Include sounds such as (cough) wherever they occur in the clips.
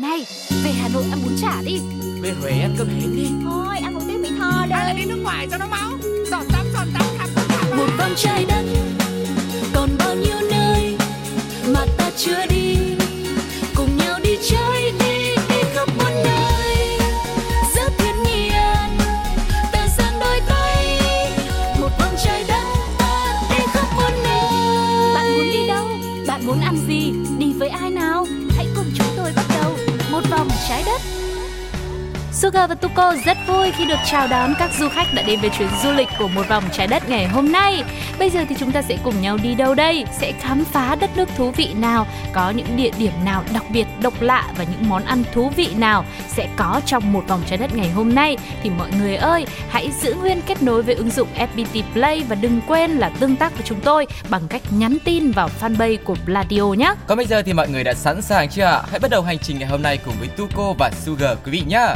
Này, về Hà Nội ăn bún chả đi. Về Huế ăn cơm hến đi. Thôi ăn một tiếng Mỹ Tho Hay là đi nước ngoài cho nó máu. Giọt tắm giọt tắm khắp khắp khắp. Một vòng trái đất còn bao nhiêu nơi mà ta chưa đi Sugar và Tuko rất vui khi được chào đón các du khách đã đến với chuyến du lịch của một vòng trái đất ngày hôm nay. Bây giờ thì chúng ta sẽ cùng nhau đi đâu đây? Sẽ khám phá đất nước thú vị nào? Có những địa điểm nào đặc biệt, độc lạ và những món ăn thú vị nào sẽ có trong một vòng trái đất ngày hôm nay? Thì mọi người ơi, hãy giữ nguyên kết nối với ứng dụng FPT Play và đừng quên là tương tác với chúng tôi bằng cách nhắn tin vào fanpage của Bladio nhé. Còn bây giờ thì mọi người đã sẵn sàng chưa ạ? Hãy bắt đầu hành trình ngày hôm nay cùng với Tuko và Sugar quý vị nhé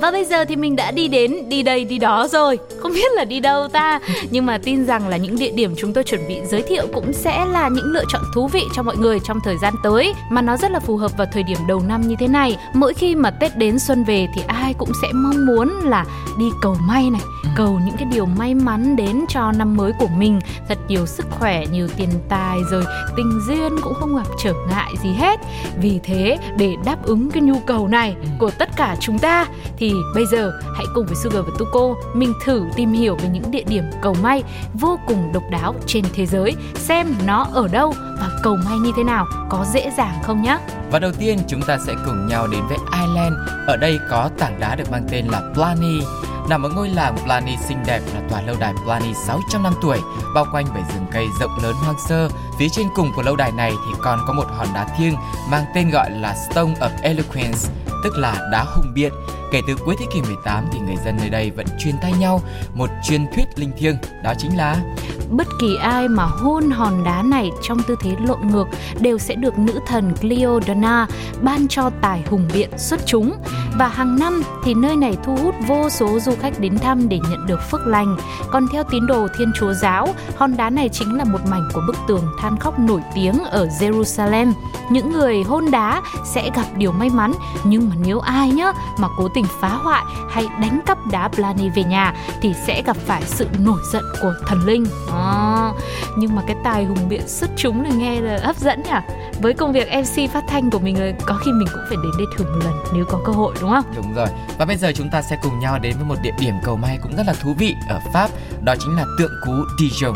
và bây giờ thì mình đã đi đến, đi đây, đi đó rồi. Không biết là đi đâu ta. Nhưng mà tin rằng là những địa điểm chúng tôi chuẩn bị giới thiệu cũng sẽ là những lựa chọn thú vị cho mọi người trong thời gian tới, mà nó rất là phù hợp vào thời điểm đầu năm như thế này. Mỗi khi mà tết đến xuân về thì ai cũng sẽ mong muốn là đi cầu may này cầu những cái điều may mắn đến cho năm mới của mình. Thật nhiều sức khỏe nhiều tiền tài rồi tình duyên cũng không gặp trở ngại gì hết. Vì thế để đáp ứng cái nhu cầu này của tất cả chúng ta thì bây giờ hãy cùng với Sugar và Tuko mình thử tìm hiểu về những địa điểm cầu may vô cùng độc đáo trên thế giới. Xem nó ở đâu và cầu may như thế nào có dễ dàng không nhé Và đầu tiên chúng ta sẽ cùng nhau đến với Ireland. Ở đây có tảng đá được mang tên là Blarney Nằm ở ngôi làng Plani xinh đẹp là tòa lâu đài Plani 600 năm tuổi, Bao quanh bởi rừng cây rộng lớn hoang sơ. Phía trên cùng của lâu đài này thì còn có một hòn đá thiêng Mang tên gọi là Stone of Eloquence, Tức là đá hùng biện. Kể từ cuối thế kỷ 18 thì người dân nơi đây vẫn truyền tay nhau một truyền thuyết linh thiêng Đó chính là bất kỳ ai mà hôn hòn đá này trong tư thế lộn ngược đều sẽ được nữ thần Cleodona ban cho tài hùng biện xuất chúng và hàng năm thì nơi này thu hút vô số du khách đến thăm để nhận được phước lành. Còn theo tín đồ Thiên Chúa giáo, hòn đá này chính là một mảnh của bức tường than khóc nổi tiếng ở Jerusalem. Những người hôn đá sẽ gặp điều may mắn, nhưng mà nếu ai nhá mà cố tình phá hoại hay đánh cắp đá Blarney về nhà thì sẽ gặp phải sự nổi giận của thần linh. À, nhưng mà cái tài hùng biện xuất chúng này nghe là hấp dẫn nhỉ? Với công việc MC phát thanh của mình có khi mình cũng phải đến đây thử một lần nếu có cơ hội đúng không? Đúng rồi. Và bây giờ chúng ta sẽ cùng nhau đến với một địa điểm cầu may cũng rất là thú vị ở Pháp, đó chính là tượng cú Dijon.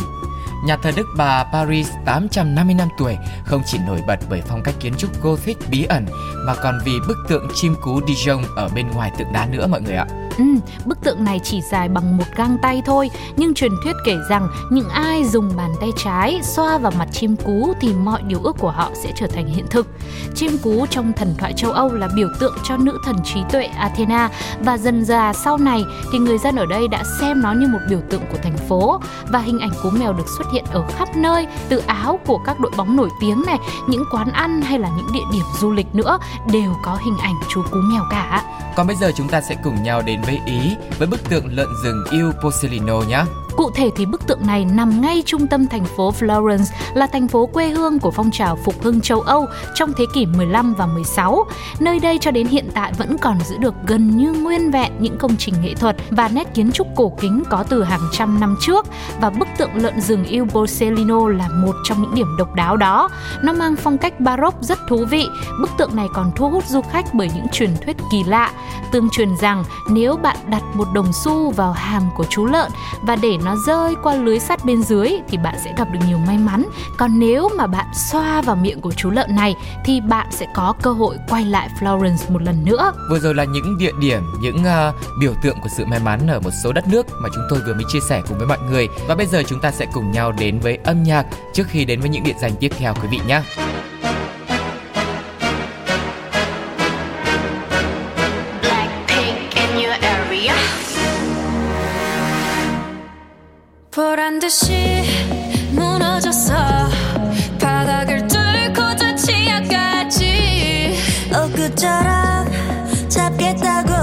Nhà thờ Đức bà Paris 850 năm tuổi, không chỉ nổi bật bởi phong cách kiến trúc Gothic bí ẩn, mà còn vì bức tượng chim cú Dijon ở bên ngoài tượng đá nữa, mọi người ạ. Ừ, bức tượng này chỉ dài bằng một gang tay thôi, nhưng truyền thuyết kể rằng những ai dùng bàn tay trái xoa vào mặt chim cú thì mọi điều ước của họ sẽ trở thành hiện thực. Chim cú trong thần thoại châu Âu là biểu tượng cho nữ thần trí tuệ Athena và dần dà sau này thì người dân ở đây đã xem nó như một biểu tượng của thành phố và hình ảnh cú mèo được xuất hiện ở khắp nơi, từ áo của các đội bóng nổi tiếng này, những quán ăn hay là những địa điểm du lịch nữa đều có hình ảnh chú cú mèo cả. Còn bây giờ chúng ta sẽ cùng nhau đến với Ý với bức tượng lợn rừng Il Porcellino nhé. Cụ thể thì bức tượng này nằm ngay trung tâm thành phố Florence, là thành phố quê hương của phong trào phục hưng châu Âu trong thế kỷ 15 và 16. Nơi đây cho đến hiện tại vẫn còn giữ được gần như nguyên vẹn những công trình nghệ thuật và nét kiến trúc cổ kính có từ hàng trăm năm trước và bức tượng lợn rừng Il Borsellino là một trong những điểm độc đáo đó. Nó mang phong cách baroque rất thú vị. Bức tượng này còn thu hút du khách bởi những truyền thuyết kỳ lạ. Tương truyền rằng nếu bạn đặt một đồng xu vào hàm của chú lợn và để nó rơi qua lưới sắt bên dưới thì bạn sẽ gặp được nhiều may mắn. Còn nếu mà bạn xoa vào miệng của chú lợn này thì bạn sẽ có cơ hội quay lại Florence một lần nữa. Vừa rồi là những địa điểm, những uh, biểu tượng của sự may mắn ở một số đất nước mà chúng tôi vừa mới chia sẻ cùng với mọi người. Và bây giờ chúng ta sẽ cùng nhau đến với âm nhạc trước khi đến với những địa danh tiếp theo quý vị nhé. 보란 듯이 무너졌어. 바닥을 뚫고 저 치아까지. 엊그처럼 잡겠다고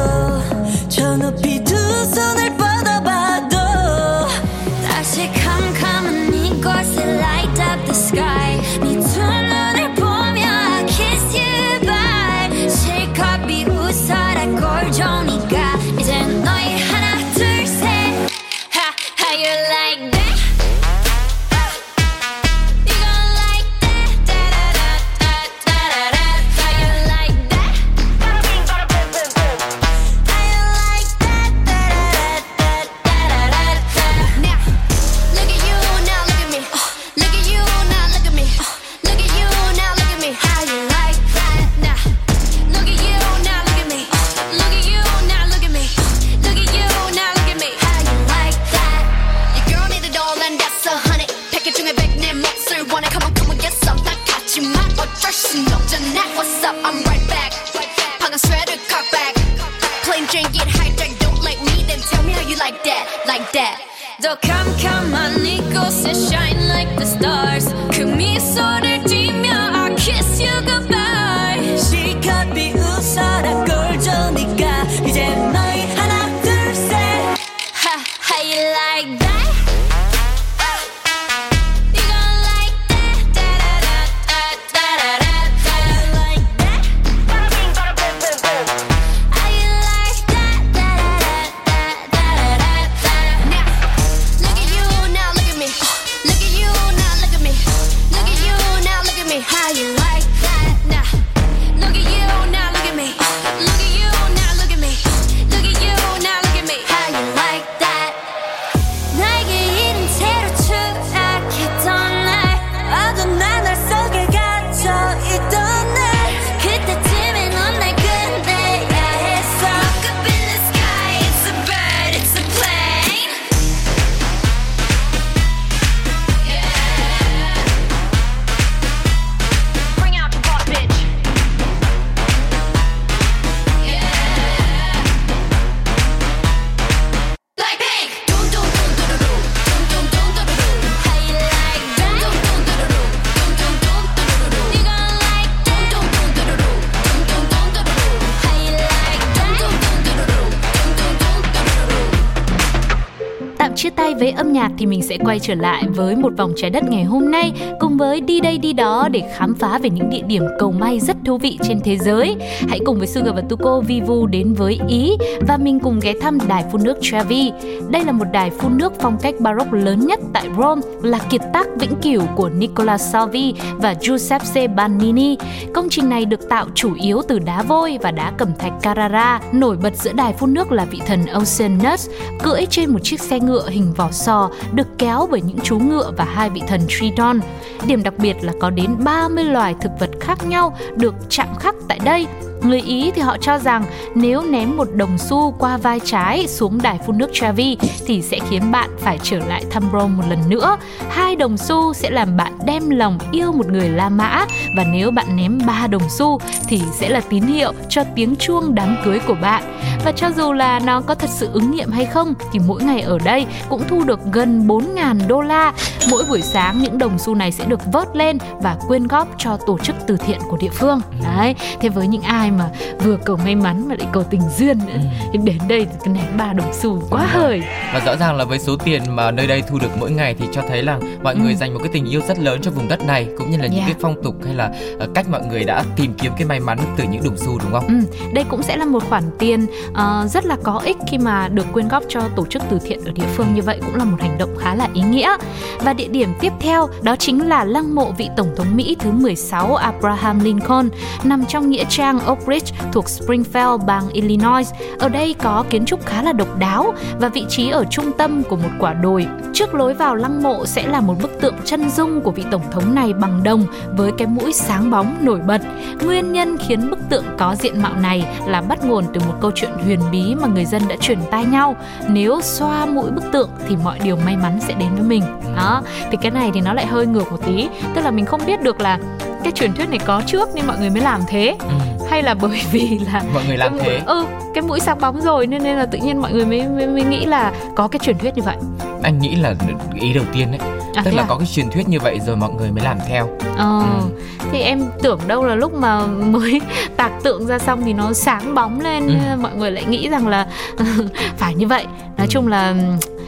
chia tay với âm nhạc thì mình sẽ quay trở lại với một vòng trái đất ngày hôm nay cùng với đi đây đi đó để khám phá về những địa điểm cầu may rất thú vị trên thế giới. Hãy cùng với Sugar và Tuko Vivu đến với Ý và mình cùng ghé thăm đài phun nước Trevi. Đây là một đài phun nước phong cách Baroque lớn nhất tại Rome, là kiệt tác vĩnh cửu của Nicola Salvi và Giuseppe Bannini. Công trình này được tạo chủ yếu từ đá vôi và đá cẩm thạch Carrara. Nổi bật giữa đài phun nước là vị thần Oceanus cưỡi trên một chiếc xe ngựa hình vỏ sò được kéo bởi những chú ngựa và hai vị thần Triton. Điểm đặc biệt là có đến 30 loài thực vật khác nhau được chạm khắc tại đây. Người Ý thì họ cho rằng nếu ném một đồng xu qua vai trái xuống đài phun nước Trevi thì sẽ khiến bạn phải trở lại thăm Rome một lần nữa. Hai đồng xu sẽ làm bạn đem lòng yêu một người La Mã và nếu bạn ném ba đồng xu thì sẽ là tín hiệu cho tiếng chuông đám cưới của bạn. Và cho dù là nó có thật sự ứng nghiệm hay không thì mỗi ngày ở đây cũng thu được gần 4.000 đô la. Mỗi buổi sáng những đồng xu này sẽ được vớt lên và quyên góp cho tổ chức từ thiện của địa phương. Đấy, thế với những ai mà vừa cầu may mắn mà lại cầu tình duyên nữa thì đến đây thì cái ném ba đồng xu quá hời. Và rõ ràng là với số tiền mà nơi đây thu được mỗi ngày thì cho thấy là mọi người dành một cái tình yêu rất lớn cho vùng đất này cũng như là những Ừ. Yeah. cái phong tục hay là ờ, cách mọi người đã tìm kiếm cái may mắn từ những đồng xu đúng không? Ừ, đây cũng sẽ là một khoản tiền ờ, rất là có ích khi mà được quyên góp cho tổ chức từ thiện ở địa phương như vậy cũng là một hành động khá là ý nghĩa. Và địa điểm tiếp theo đó chính là lăng mộ vị tổng thống Mỹ thứ 16 Abraham Lincoln nằm trong nghĩa trang Oak Ridge thuộc Springfield, bang Illinois. Ở đây có kiến trúc khá là độc đáo và vị trí ở trung tâm của một quả đồi. Trước lối vào lăng mộ sẽ là một bức tượng chân dung của vị tổng thống này bằng đồng với cái mũi sáng bóng nổi bật. Nguyên nhân khiến bức tượng có diện mạo này là bắt nguồn từ một câu chuyện huyền bí mà người dân đã truyền tai nhau. Nếu xoa mũi bức tượng thì mọi điều may mắn sẽ đến với mình. Đó, thì cái này thì nó lại hơi ngược một tí, tức là mình không biết được là cái truyền thuyết này có trước nên mọi người mới làm thế Ừ. hay là bởi vì là (laughs) Mọi người làm cái thế. ừ cái mũi sáng bóng rồi nên nên là tự nhiên mọi người mới mới, mới nghĩ là có cái truyền thuyết như vậy Anh nghĩ là ý đầu tiên ấy À, tức là à? có cái truyền thuyết như vậy rồi mọi người mới làm theo Ờ, Ừ. thì em tưởng đâu là lúc mà mới (laughs) tạc tượng ra xong thì nó sáng bóng lên Ừ. mọi người lại nghĩ rằng là (laughs) phải như vậy nói chung là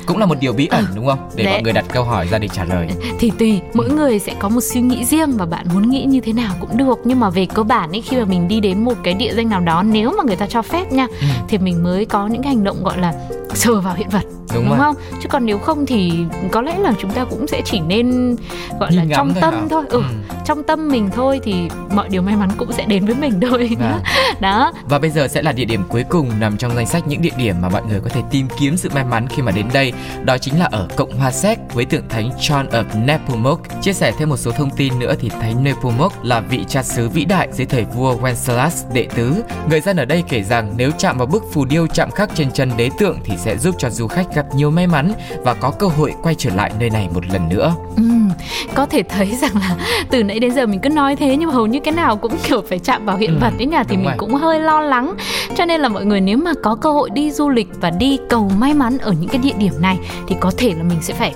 cũng là một điều bí ẩn đúng không để Đấy. mọi người đặt câu hỏi ra để trả lời thì tùy mỗi người sẽ có một suy nghĩ riêng và bạn muốn nghĩ như thế nào cũng được nhưng mà về cơ bản ấy khi mà mình đi đến một cái địa danh nào đó nếu mà người ta cho phép nha Ừ. thì mình mới có những cái hành động gọi là sờ vào hiện vật đúng, đúng rồi không chứ còn nếu không thì có lẽ là chúng ta cũng sẽ chỉ nên gọi là Nhìn ngắm trong thôi tâm hả? thôi ừ, Ừ. trong tâm mình thôi thì mọi điều may mắn cũng sẽ đến với mình thôi Vâng. (laughs) đó Và bây giờ sẽ là địa điểm cuối cùng nằm trong danh sách những địa điểm mà mọi người có thể tìm kiếm sự may mắn khi mà đến đây. Đó chính là ở Cộng hòa Séc với tượng thánh John of Nepomuk. Chia sẻ thêm một số thông tin nữa thì thánh Nepomuk là vị cha xứ vĩ đại dưới thời vua Wenceslas đệ tứ. Người dân ở đây kể rằng nếu chạm vào bức phù điêu chạm khắc trên chân đế tượng thì sẽ giúp cho du khách gặp nhiều may mắn và có cơ hội quay trở lại nơi này một lần nữa. Ừ, có thể thấy rằng là từ nãy đến giờ mình cứ nói thế nhưng hầu như cái nào cũng kiểu phải chạm vào hiện Ừ, vật ấy nhỉ thì mình rồi. cũng hơi lo lắng cho nên là mọi người nếu mà có cơ hội đi du lịch và đi cầu may mắn ở những cái địa điểm này thì có thể là mình sẽ phải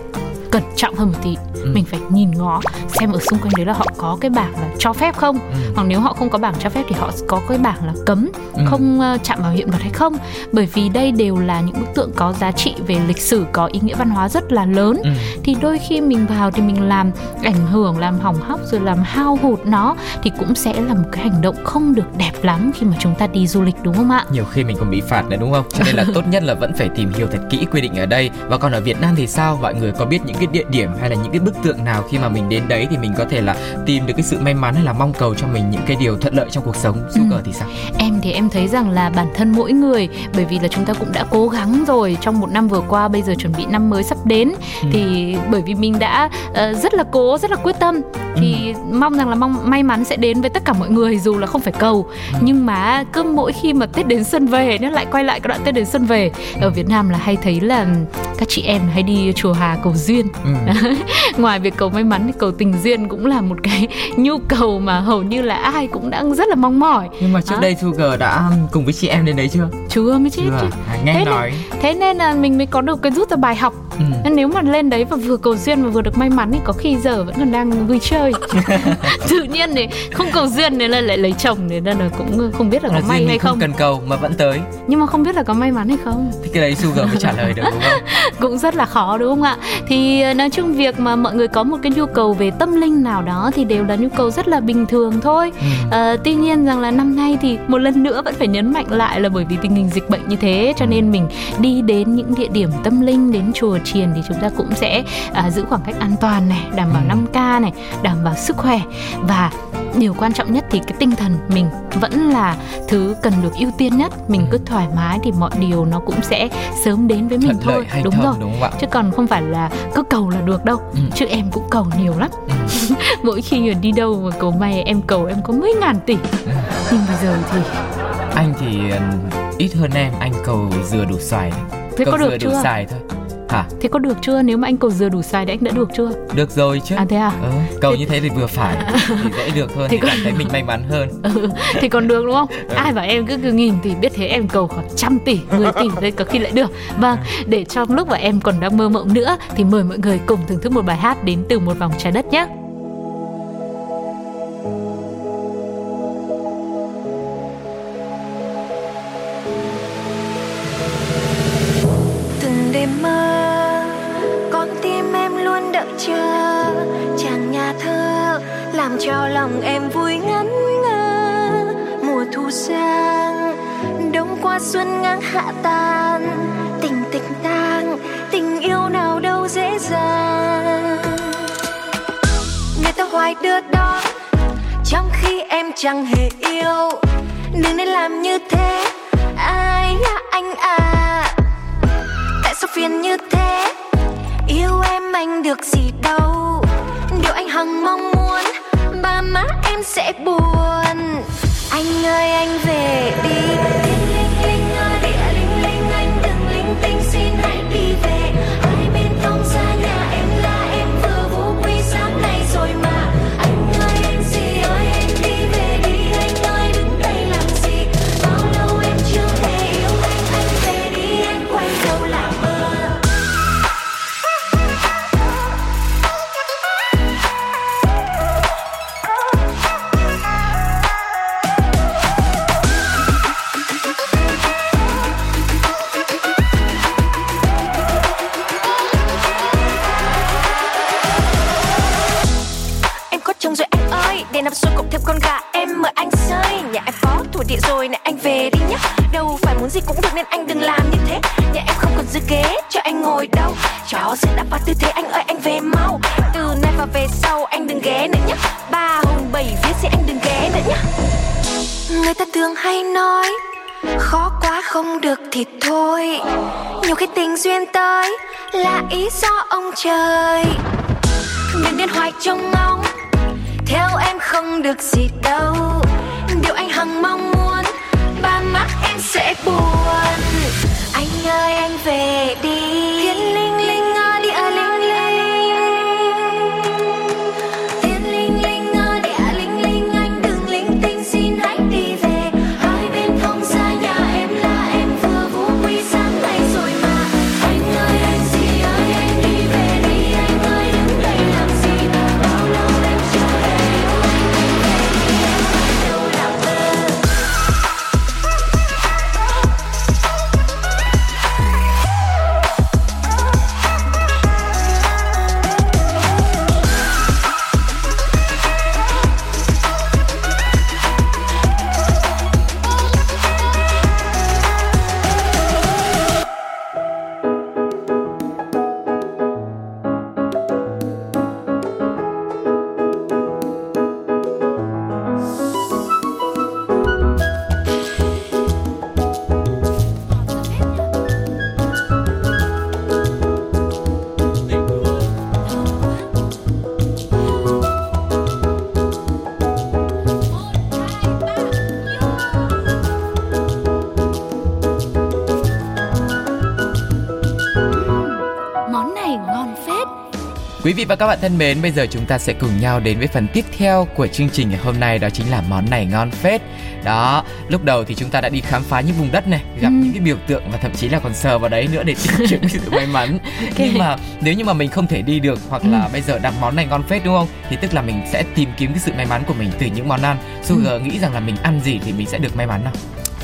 cẩn trọng hơn một tí Ừ. mình phải nhìn ngó xem ở xung quanh đấy là họ có cái bảng là cho phép không Ừ. hoặc nếu họ không có bảng cho phép thì họ có cái bảng là cấm Ừ. không ờ, chạm vào hiện vật hay không bởi vì đây đều là những bức tượng có giá trị về lịch sử có ý nghĩa văn hóa rất là lớn Ừ. thì đôi khi mình vào thì mình làm ảnh hưởng làm hỏng hóc rồi làm hao hụt nó thì cũng sẽ là một cái hành động không được đẹp lắm khi mà chúng ta đi du lịch đúng không ạ nhiều khi mình còn bị phạt nữa đúng không cho nên là (laughs) tốt nhất là vẫn phải tìm hiểu thật kỹ quy định ở đây và còn ở Việt Nam thì sao mọi người có biết những cái địa điểm hay là những cái bức tượng nào khi mà mình đến đấy thì mình có thể là tìm được cái sự may mắn hay là mong cầu cho mình những cái điều thuận lợi trong cuộc sống Ừ. Sugar thì sao em thì em thấy rằng là bản thân mỗi người bởi vì là chúng ta cũng đã cố gắng rồi trong một năm vừa qua bây giờ chuẩn bị năm mới sắp đến Ừ. thì bởi vì mình đã ờ, rất là cố rất là quyết tâm thì mong rằng là mong may mắn sẽ đến với tất cả mọi người dù là không phải cầu Ừ. nhưng mà cứ mỗi khi mà Tết đến xuân về nó lại quay lại cái đoạn Tết đến xuân về ở Việt Nam là hay thấy là các chị em hay đi chùa Hà cầu duyên ừ. (laughs) ngoài việc cầu may mắn thì cầu tình duyên cũng là một cái (laughs) nhu cầu mà hầu như là ai cũng đang rất là mong mỏi. Nhưng mà trước Hả? đây Sugar đã cùng với chị em đến đấy chưa? Chưa mới chết chưa chứ à, nghe Thế nên- nói. thế nên là mình mới có được cái rút ra bài học. Ừ. nên nếu mà lên đấy và vừa cầu duyên và vừa được may mắn thì có khi giờ vẫn còn đang vui chơi. (laughs) Tự nhiên thì không cầu duyên nên là lại lấy chồng nên là cũng không biết là có là may hay không không. cần cầu mà vẫn tới. Nhưng mà không biết là có may mắn hay không. Thì cái đấy Sugar mới trả lời được đúng không? Cũng rất là khó đúng không ạ? Thì ờ, nói chung việc mà mọi người có một cái nhu cầu về tâm linh nào đó thì đều là nhu cầu rất là bình thường thôi ừ. Ờ, tuy nhiên rằng là năm nay thì một lần nữa vẫn phải nhấn mạnh lại là bởi vì tình hình dịch bệnh như thế cho nên mình đi đến những địa điểm tâm linh đến chùa chiền thì chúng ta cũng sẽ à, giữ khoảng cách an toàn này đảm bảo Ừ. 5K này đảm bảo sức khỏe và điều quan trọng nhất thì cái tinh thần mình vẫn là thứ cần được ưu tiên nhất mình Ừ. cứ thoải mái thì mọi điều nó cũng sẽ sớm đến với mình thôi lợi đúng thầm rồi đúng không chứ còn không phải là cứ cầu là được đâu Ừ. chứ em cũng cầu nhiều lắm ừ. (laughs) mỗi khi đi đâu mà cầu may em cầu em có mấy ngàn tỷ Ừ. nhưng bây giờ thì anh thì ừ, ít hơn em anh cầu dừa đủ xoài thế cầu có được dừa đủ chưa xài thôi hả? Thế có được chưa? Nếu mà anh cầu dừa đủ sai thì anh đã được chưa? Được rồi chứ. À thế à? Ừ, cầu như thế thì vừa phải (laughs) thì dễ được hơn Thì thì có- cảm thấy mình may mắn hơn. (laughs) Ừ, thì còn được đúng không? Ừ. ai bảo em cứ cứ nghìn tỷ biết thế em cầu khoảng trăm tỷ 10 tỷ đây có khi lại được. Vâng để trong lúc mà em còn đang mơ mộng nữa thì mời mọi người cùng thưởng thức một bài hát đến từ một vòng trái đất nhé trong khi em chẳng hề yêu, đừng nên làm như thế. Ai à anh à? Tại sao phiền như thế? Yêu em anh được gì đâu. Điều anh hằng mong muốn, ba má em sẽ buồn. Anh ơi, anh về đi. Linh linh linh ơi địa linh linh, anh đừng linh tinh, xin hãy đi về. Năm xuôi cộng thêm con gà. Em mời anh chơi. nhà em có thổ địa rồi này anh về đi nhá. Đâu phải muốn gì cũng được nên anh đừng làm như thế. Nhà em không còn dư ghế, cho anh ngồi đâu. Chó sẽ đã vào tư thế, anh ơi, anh về mau. Từ nay và về sau, anh đừng ghé nữa nhá. Ba hùng bảy viết gì anh đừng ghé nữa nhá. Người ta thường hay nói, khó quá không được thì thôi. Nhiều khi tình duyên tới là ý do ông trời. Đừng nên hoài trong ngóng theo em không được gì đâu. Điều anh hằng mong muốn, ba mắt em sẽ buồn. Anh ơi anh về đi. Hiến linh Quý vị và các bạn thân mến, bây giờ chúng ta sẽ cùng nhau đến với phần tiếp theo của chương trình ngày hôm nay đó chính là món này ngon phết. Đó, lúc đầu thì chúng ta đã đi khám phá những vùng đất này, gặp Ừ. những cái biểu tượng và thậm chí là còn sờ vào đấy nữa để tìm kiếm (laughs) sự may mắn. Nhưng mà nếu như mà mình không thể đi được hoặc Ừ. là bây giờ đặt món này ngon phết đúng không? Thì tức là mình sẽ tìm kiếm cái sự may mắn của mình từ những món ăn. Sugar nghĩ rằng là mình ăn gì thì mình sẽ được may mắn nào?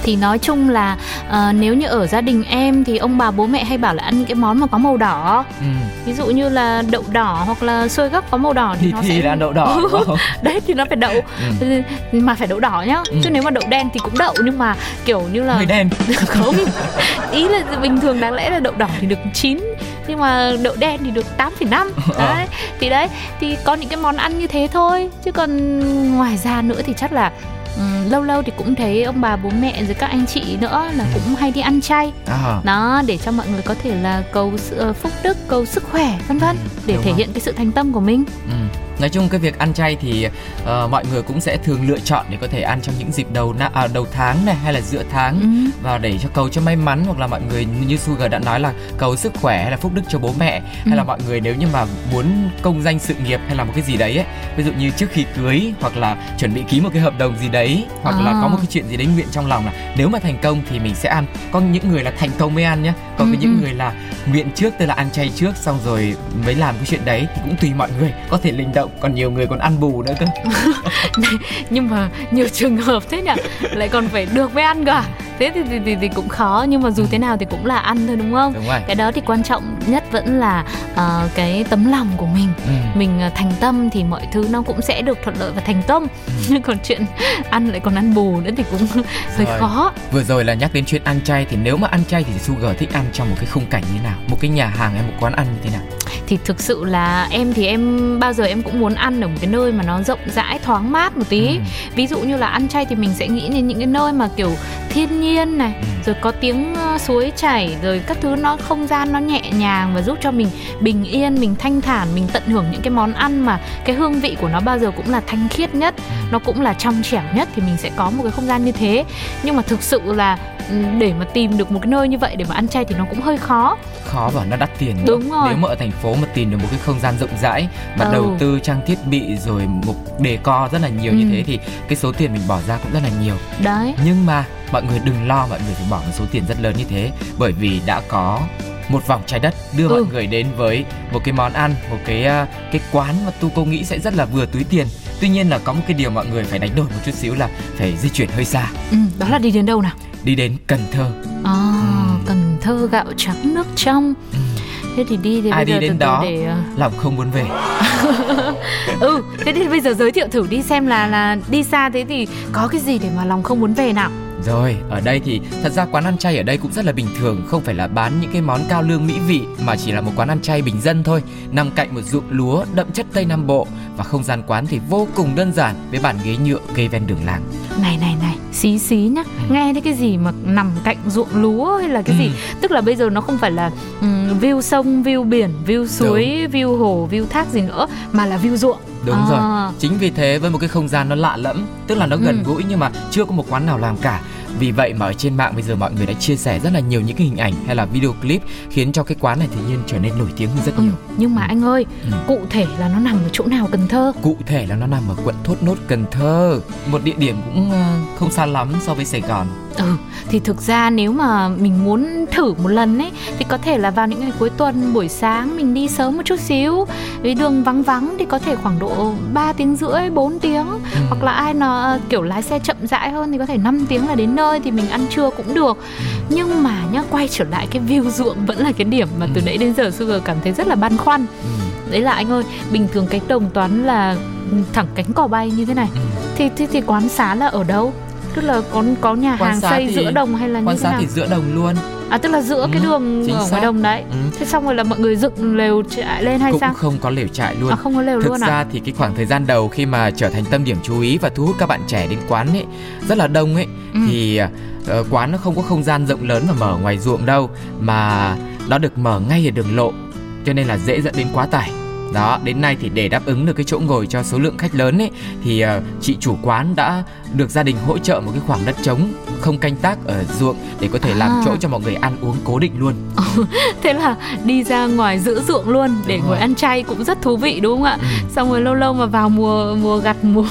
Thì nói chung là ờ, nếu như ở gia đình em thì ông bà bố mẹ hay bảo là ăn những cái món mà có màu đỏ. Ừ. Ví dụ như là đậu đỏ hoặc là xôi gấc có màu đỏ thì, Thì nó thì sẽ là đậu đỏ (laughs) đấy thì nó phải đậu Ừ. mà phải đậu đỏ nhá Ừ. chứ nếu mà đậu đen thì cũng đậu nhưng mà kiểu như là Hơi đen. (laughs) không ý là bình thường đáng lẽ là đậu đỏ thì được 9 nhưng mà đậu đen thì được 8,5 (laughs) Ờ. đấy thì đấy thì có những cái món ăn như thế thôi chứ còn ngoài ra nữa thì chắc là ừm, lâu lâu thì cũng thấy ông bà bố mẹ rồi các anh chị nữa là cũng hay đi ăn chay À. đó để cho mọi người có thể là cầu sự ờ, phúc đức cầu sức khỏe vân vân để Đúng thể rồi. hiện cái sự thành tâm của mình Ừ. Nói chung cái việc ăn chay thì ờ, mọi người cũng sẽ thường lựa chọn để có thể ăn trong những dịp đầu na, à, đầu tháng này hay là giữa tháng Ừ. và để cho cầu cho may mắn hoặc là mọi người như Sugar đã nói là cầu sức khỏe hay là phúc đức cho bố mẹ hay là Ừ. mọi người nếu như mà muốn công danh sự nghiệp hay là một cái gì đấy ấy, ví dụ như trước khi cưới hoặc là chuẩn bị ký một cái hợp đồng gì đấy hoặc là À. có một cái chuyện gì đấy nguyện trong lòng là nếu mà thành công thì mình sẽ ăn có những người là thành công mới ăn nhá còn Ừ, có những ừ. người là nguyện trước tức là ăn chay trước xong rồi mới làm cái chuyện đấy thì cũng tùy mọi người có thể linh động còn nhiều người còn ăn bù nữa cơ (laughs) nhưng mà nhiều trường hợp thế nhỉ lại còn phải được mới ăn cả thế thì, thì, thì, thì cũng khó nhưng mà dù thế nào thì cũng là ăn thôi đúng không đúng rồi cái đó thì quan trọng nhất vẫn là ờ, cái tấm lòng của mình ừ. mình ờ, thành tâm thì mọi thứ nó cũng sẽ được thuận lợi và thành công Ừ. nhưng (laughs) còn chuyện ăn lại còn ăn bù nữa thì cũng hơi Rồi. khó Vừa rồi là nhắc đến chuyện ăn chay thì nếu mà ăn chay thì Sugar thích ăn trong một cái khung cảnh như nào? Một cái nhà hàng hay một quán ăn như thế nào? thì thực sự là em thì em bao giờ em cũng muốn ăn ở một cái nơi mà nó rộng rãi thoáng mát một tí Ừ. ví dụ như là ăn chay thì mình sẽ nghĩ đến những cái nơi mà kiểu thiên nhiên này Ừ. rồi có tiếng suối chảy rồi các thứ nó không gian nó nhẹ nhàng và giúp cho mình bình yên mình thanh thản mình tận hưởng những cái món ăn mà cái hương vị của nó bao giờ cũng là thanh khiết nhất nó cũng là trong trẻo nhất thì mình sẽ có một cái không gian như thế nhưng mà thực sự là ừ, để mà tìm được một cái nơi như vậy để mà ăn chay thì nó cũng hơi khó Khó và nó đắt tiền nữa. Đúng rồi. Nếu mà ở thành phố mà tìm được một cái không gian rộng rãi mà Ừ. đầu tư trang thiết bị rồi một đề co rất là nhiều như Ừ. thế thì cái số tiền mình bỏ ra cũng rất là nhiều. đấy Nhưng mà mọi người đừng lo mọi người phải bỏ một số tiền rất lớn như thế bởi vì đã có một vòng trái đất đưa Ừ. mọi người đến với một cái món ăn, một cái à, cái quán mà tu cô nghĩ sẽ rất là vừa túi tiền. Tuy nhiên là có một cái điều mọi người phải đánh đổi một chút xíu là phải di chuyển hơi xa, ừ, đó là đi đến đâu nào đi đến Cần Thơ. À, Cần Thơ gạo trắng nước trong Ừ. thế thì đi thì Ai bây giờ đi đến từ từ đó? để ờ, lòng không muốn về (laughs) ừ thế thì bây giờ giới thiệu thử đi xem là là đi xa thế thì có cái gì để mà lòng không muốn về nào Rồi, ở đây thì thật ra quán ăn chay ở đây cũng rất là bình thường, không phải là bán những cái món cao lương mỹ vị mà chỉ là một quán ăn chay bình dân thôi, nằm cạnh một ruộng lúa đậm chất Tây Nam Bộ và không gian quán thì vô cùng đơn giản với bàn ghế nhựa kê ven đường làng. này này này xí xí nhá nghe thấy cái gì mà nằm cạnh ruộng lúa hay là cái Ừ. gì tức là bây giờ nó không phải là um, view sông view biển view suối view hồ view thác gì nữa mà là view ruộng Đúng À. rồi. Chính vì thế với một cái không gian nó lạ lẫm, tức là nó gần Ừ. gũi nhưng mà chưa có một quán nào làm cả. Vì vậy mà ở trên mạng bây giờ mọi người đã chia sẻ rất là nhiều những cái hình ảnh hay là video clip khiến cho cái quán này tự nhiên trở nên nổi tiếng hơn rất Ừ, nhiều. nhưng mà anh ơi Ừ. cụ thể là nó nằm ở chỗ nào Cần Thơ Cụ thể là nó nằm ở quận Thốt Nốt, Cần Thơ, một địa điểm cũng ờ, không xa lắm so với Sài Gòn. Ừ, thì thực ra nếu mà mình muốn thử một lần ấy thì có thể là vào những ngày cuối tuần buổi sáng mình đi sớm một chút xíu với đường vắng vắng thì có thể khoảng độ 3 tiếng rưỡi 4 tiếng Ừ. hoặc là ai nó kiểu lái xe chậm rãi hơn thì có thể 5 tiếng là đến nơi thì mình ăn trưa cũng được nhưng mà nhá quay trở lại cái view ruộng vẫn là cái điểm mà từ Ừ. nãy đến giờ Sugar cảm thấy rất là băn khoăn Ừ. đấy là anh ơi bình thường cánh đồng toán là thẳng cánh cỏ bay như thế này Ừ. thì thì, thì quán xá là ở đâu tức là có có nhà Quán hàng xá xây thì- giữa đồng hay là như Quan thế nào thì giữa đồng luôn. À tức là giữa cái Ừ, đường chính ở ngoài đồng đấy Ừ. thế xong rồi là mọi người dựng lều trại lên hay cũng sao không có lều trại luôn. à không có lều Thực luôn à ra thì cái khoảng thời gian đầu khi mà trở thành tâm điểm chú ý và thu hút các bạn trẻ đến quán ấy rất là đông ấy Ừ. thì ờ, quán nó không có không gian rộng lớn mà mở ngoài ruộng đâu mà nó được mở ngay ở đường lộ cho nên là dễ dẫn đến quá tải. Đó, đến nay thì để đáp ứng được cái chỗ ngồi cho số lượng khách lớn ấy thì ờ, chị chủ quán đã được gia đình hỗ trợ một cái khoảng đất trống không canh tác ở ruộng để có thể làm À. chỗ cho mọi người ăn uống cố định luôn. (laughs) thế là đi ra ngoài giữa ruộng luôn để Đúng ngồi rồi. ăn chay cũng rất thú vị đúng không ạ Ừ. xong rồi lâu lâu mà vào mùa mùa gặt (laughs) mùa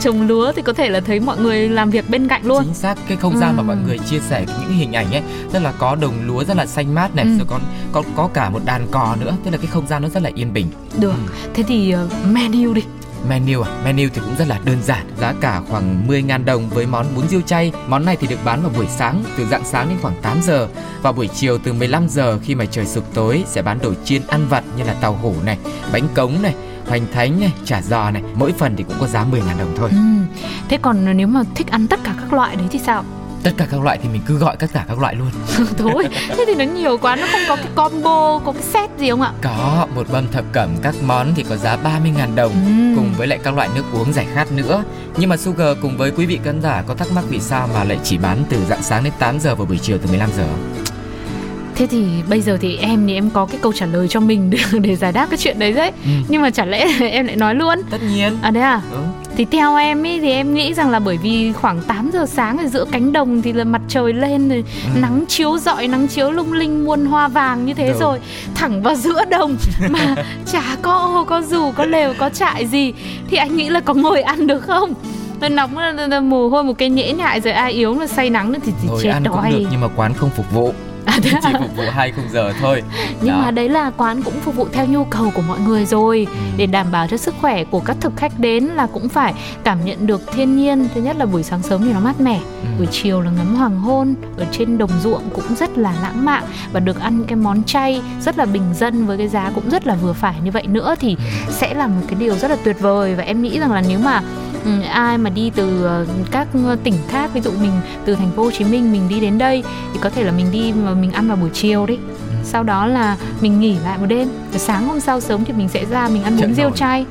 trồng lúa thì có thể là thấy mọi người làm việc bên cạnh luôn chính xác cái không gian mà Ừ. mọi người chia sẻ những hình ảnh ấy rất là có đồng lúa rất là xanh mát này Ừ. rồi còn có có cả một đàn cò nữa tức là cái không gian nó rất là yên bình được Ừ. thế thì uh, menu đi menu à? Menu thì cũng rất là đơn giản, giá cả khoảng 10.000 đồng với món bún riêu chay. Món này thì được bán vào buổi sáng, từ dạng sáng đến khoảng 8 giờ. Và buổi chiều từ 15 giờ khi mà trời sụp tối, sẽ bán đồ chiên ăn vặt như là tàu hủ này, bánh cống này, hoành thánh này, chả giò này. Mỗi phần thì cũng có giá 10.000 đồng thôi. Ừ. thế còn nếu mà thích ăn tất cả các loại đấy thì sao? Tất cả các loại thì mình cứ gọi tất cả các loại luôn (laughs) thôi thế thì nó nhiều quá nó không có cái combo có cái set gì không ạ Có, một mâm thập cẩm các món thì có giá 30.000 đồng Ừ. cùng với lại các loại nước uống giải khát nữa. Nhưng mà Sugar cùng với quý vị khán giả có thắc mắc vì sao mà lại chỉ bán từ dạng sáng đến 8 giờ và buổi chiều từ 15 giờ. Thế thì bây giờ thì em thì em có cái câu trả lời cho mình (laughs) để, để giải đáp cái chuyện đấy đấy. Ừ. Nhưng mà chả lẽ (laughs) em lại nói luôn? Tất nhiên. À đấy à? Ừ. Thì theo em ý thì em nghĩ rằng là bởi vì khoảng 8 giờ sáng ở giữa cánh đồng thì là mặt trời lên rồi Ừ. nắng chiếu rọi nắng chiếu lung linh muôn hoa vàng như thế Đúng. rồi thẳng vào giữa đồng (laughs) mà chả có ô có dù có lều có trại gì thì anh nghĩ là có ngồi ăn được không? Rồi nóng là- là- là mồ hôi một cái nhễ nhại rồi ai yếu là say nắng nữa thì, thì Ngồi chết ăn cũng đói. được nhưng mà quán không phục vụ. (laughs) À, thế Chỉ à? phục vụ hai khung giờ thôi. Nhưng Đó. mà đấy là quán cũng phục vụ theo nhu cầu của mọi người rồi Ừ. Để đảm bảo cho sức khỏe của các thực khách đến là cũng phải cảm nhận được thiên nhiên Thứ nhất là buổi sáng sớm thì nó mát mẻ Ừ. Buổi chiều là ngắm hoàng hôn Ở trên đồng ruộng cũng rất là lãng mạn Và được ăn những cái món chay rất là bình dân Với cái giá cũng rất là vừa phải như vậy nữa Thì Ừ. sẽ là một cái điều rất là tuyệt vời Và em nghĩ rằng là nếu mà ừ, ai mà đi từ ờ, các tỉnh khác Ví dụ mình từ thành phố Hồ Chí Minh mình đi đến đây Thì có thể là mình đi mà mình ăn vào buổi chiều đi. Sau đó là mình nghỉ lại một đêm. Rồi sáng hôm sau sớm thì mình sẽ ra mình ăn bún riêu chay.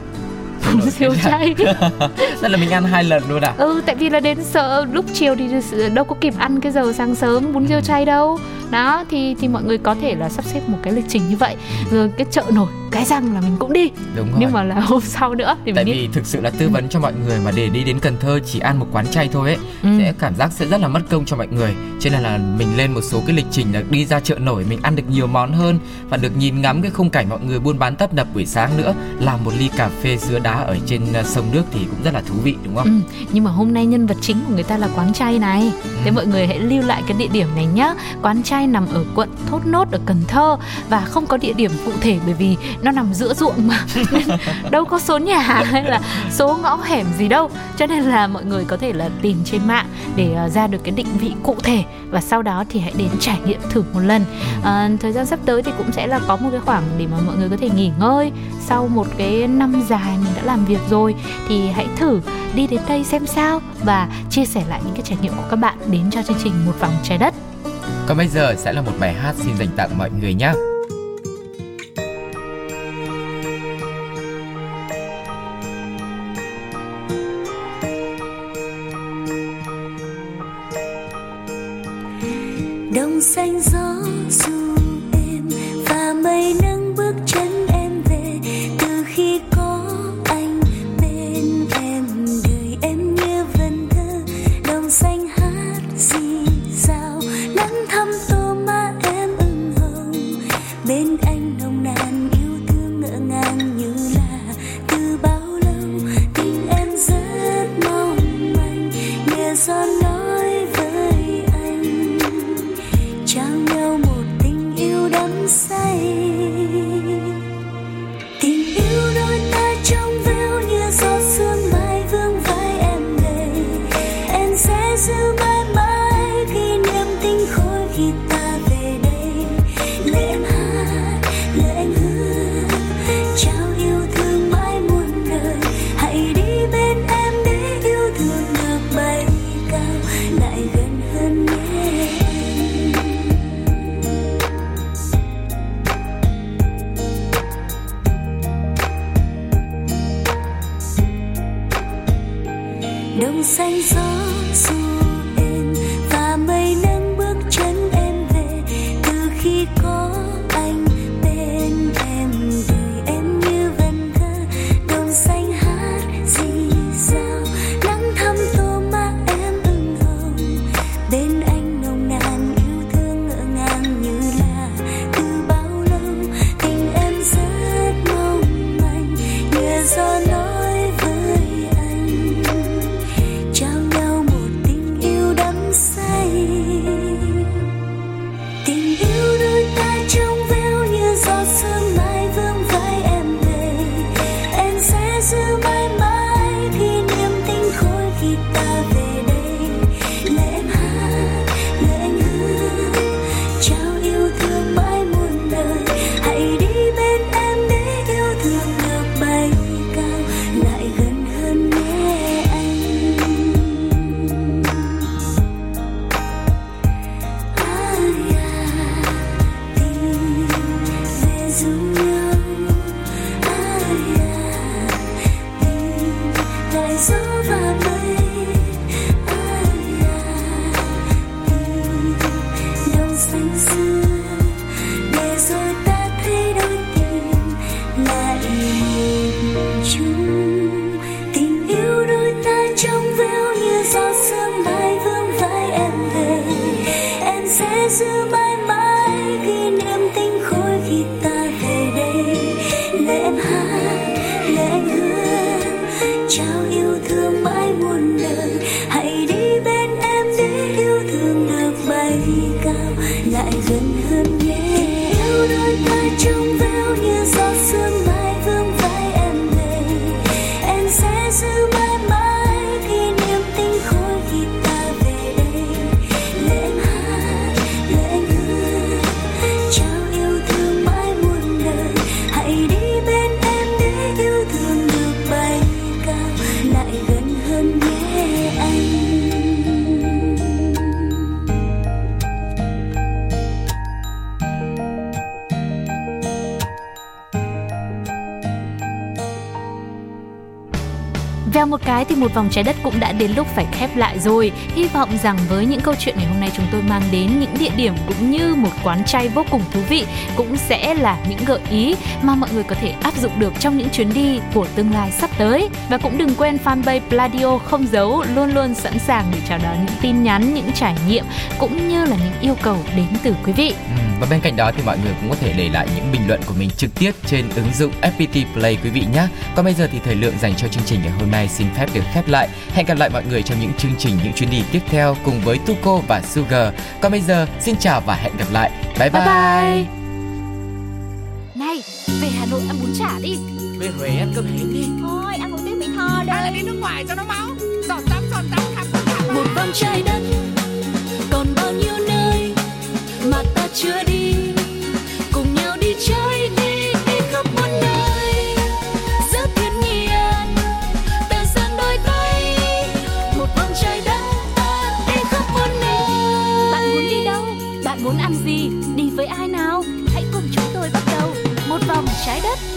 Bún riêu chay. (laughs) Tức là mình ăn hai lần luôn à? ừ tại vì là đến sợ lúc chiều thì đâu có kịp ăn cái giờ sáng sớm bún riêu chay đâu đó thì thì mọi người có thể là sắp xếp một cái lịch trình như vậy. Rồi cái chợ nổi cái răng là mình cũng đi. Đúng rồi. nhưng mà là (laughs) hôm sau nữa thì Tại mình đi. vì thực sự là tư vấn cho mọi người mà để đi đến Cần Thơ chỉ ăn một quán chay thôi ấy ừ. sẽ cảm giác sẽ rất là mất công cho mọi người. Cho nên là mình lên một số cái lịch trình là đi ra chợ nổi mình ăn được nhiều món hơn và được nhìn ngắm cái khung cảnh mọi người buôn bán tấp nập buổi sáng nữa. Làm một ly cà phê sữa đá ở trên uh, sông nước thì cũng rất là thú vị đúng không? Ừ, nhưng mà hôm nay nhân vật chính của người ta là quán chay này. Thế mọi người hãy lưu lại cái địa điểm này nhá. Quán chay nằm ở quận Thốt Nốt ở Cần Thơ Và không có địa điểm cụ thể bởi vì nó nằm giữa ruộng mà. Nên (laughs) đâu có số nhà hay là số ngõ hẻm gì đâu. Cho nên là mọi người có thể là tìm trên mạng để à, ra được cái định vị cụ thể và sau đó thì hãy đến trải nghiệm thử một lần. À, thời gian sắp tới thì cũng sẽ là có một cái khoảng để mà mọi người có thể nghỉ ngơi. Sau một cái năm dài mình đã làm việc rồi thì hãy thử đi đến đây xem sao và chia sẻ lại những cái trải nghiệm của các bạn đến cho chương trình một vòng trái đất. Còn bây giờ sẽ là một bài hát xin dành tặng mọi người nhé. Xanh gió. Gần hơn một vòng trái đất cũng đã đến lúc phải khép lại rồi. Hy vọng rằng với những câu chuyện ngày hôm nay chúng tôi mang đến những địa điểm cũng như một quán chay vô cùng thú vị cũng sẽ là những gợi ý mà mọi người có thể áp dụng được trong những chuyến đi của tương lai sắp tới. Và cũng đừng quên fanpage Pladio không giấu luôn luôn sẵn sàng để chào đón những tin nhắn, những trải nghiệm cũng như là những yêu cầu đến từ quý vị. Ừ, và bên cạnh đó thì mọi người cũng có thể để lại những bình luận của mình trực tiếp trên ứng dụng FPT Play quý vị nhé. Còn bây giờ thì thời lượng dành cho chương trình ngày hôm nay xin phép được khép lại. Hẹn gặp lại mọi người trong những chương trình, những chuyến đi tiếp theo cùng với Tuko và Sugar. Còn bây giờ xin chào và hẹn gặp lại. Bye bye. Bye bye. Này, về Hà Nội ăn trả đi Về Huế ăn cơm hến đi Thôi ăn một tiếng Mỹ Tho Hay là đi đi nước ngoài cho nó máu Giọt tắm giọt tắm khắp cả một vòng trái đất còn bao nhiêu nơi mà ta chưa đi trái đất.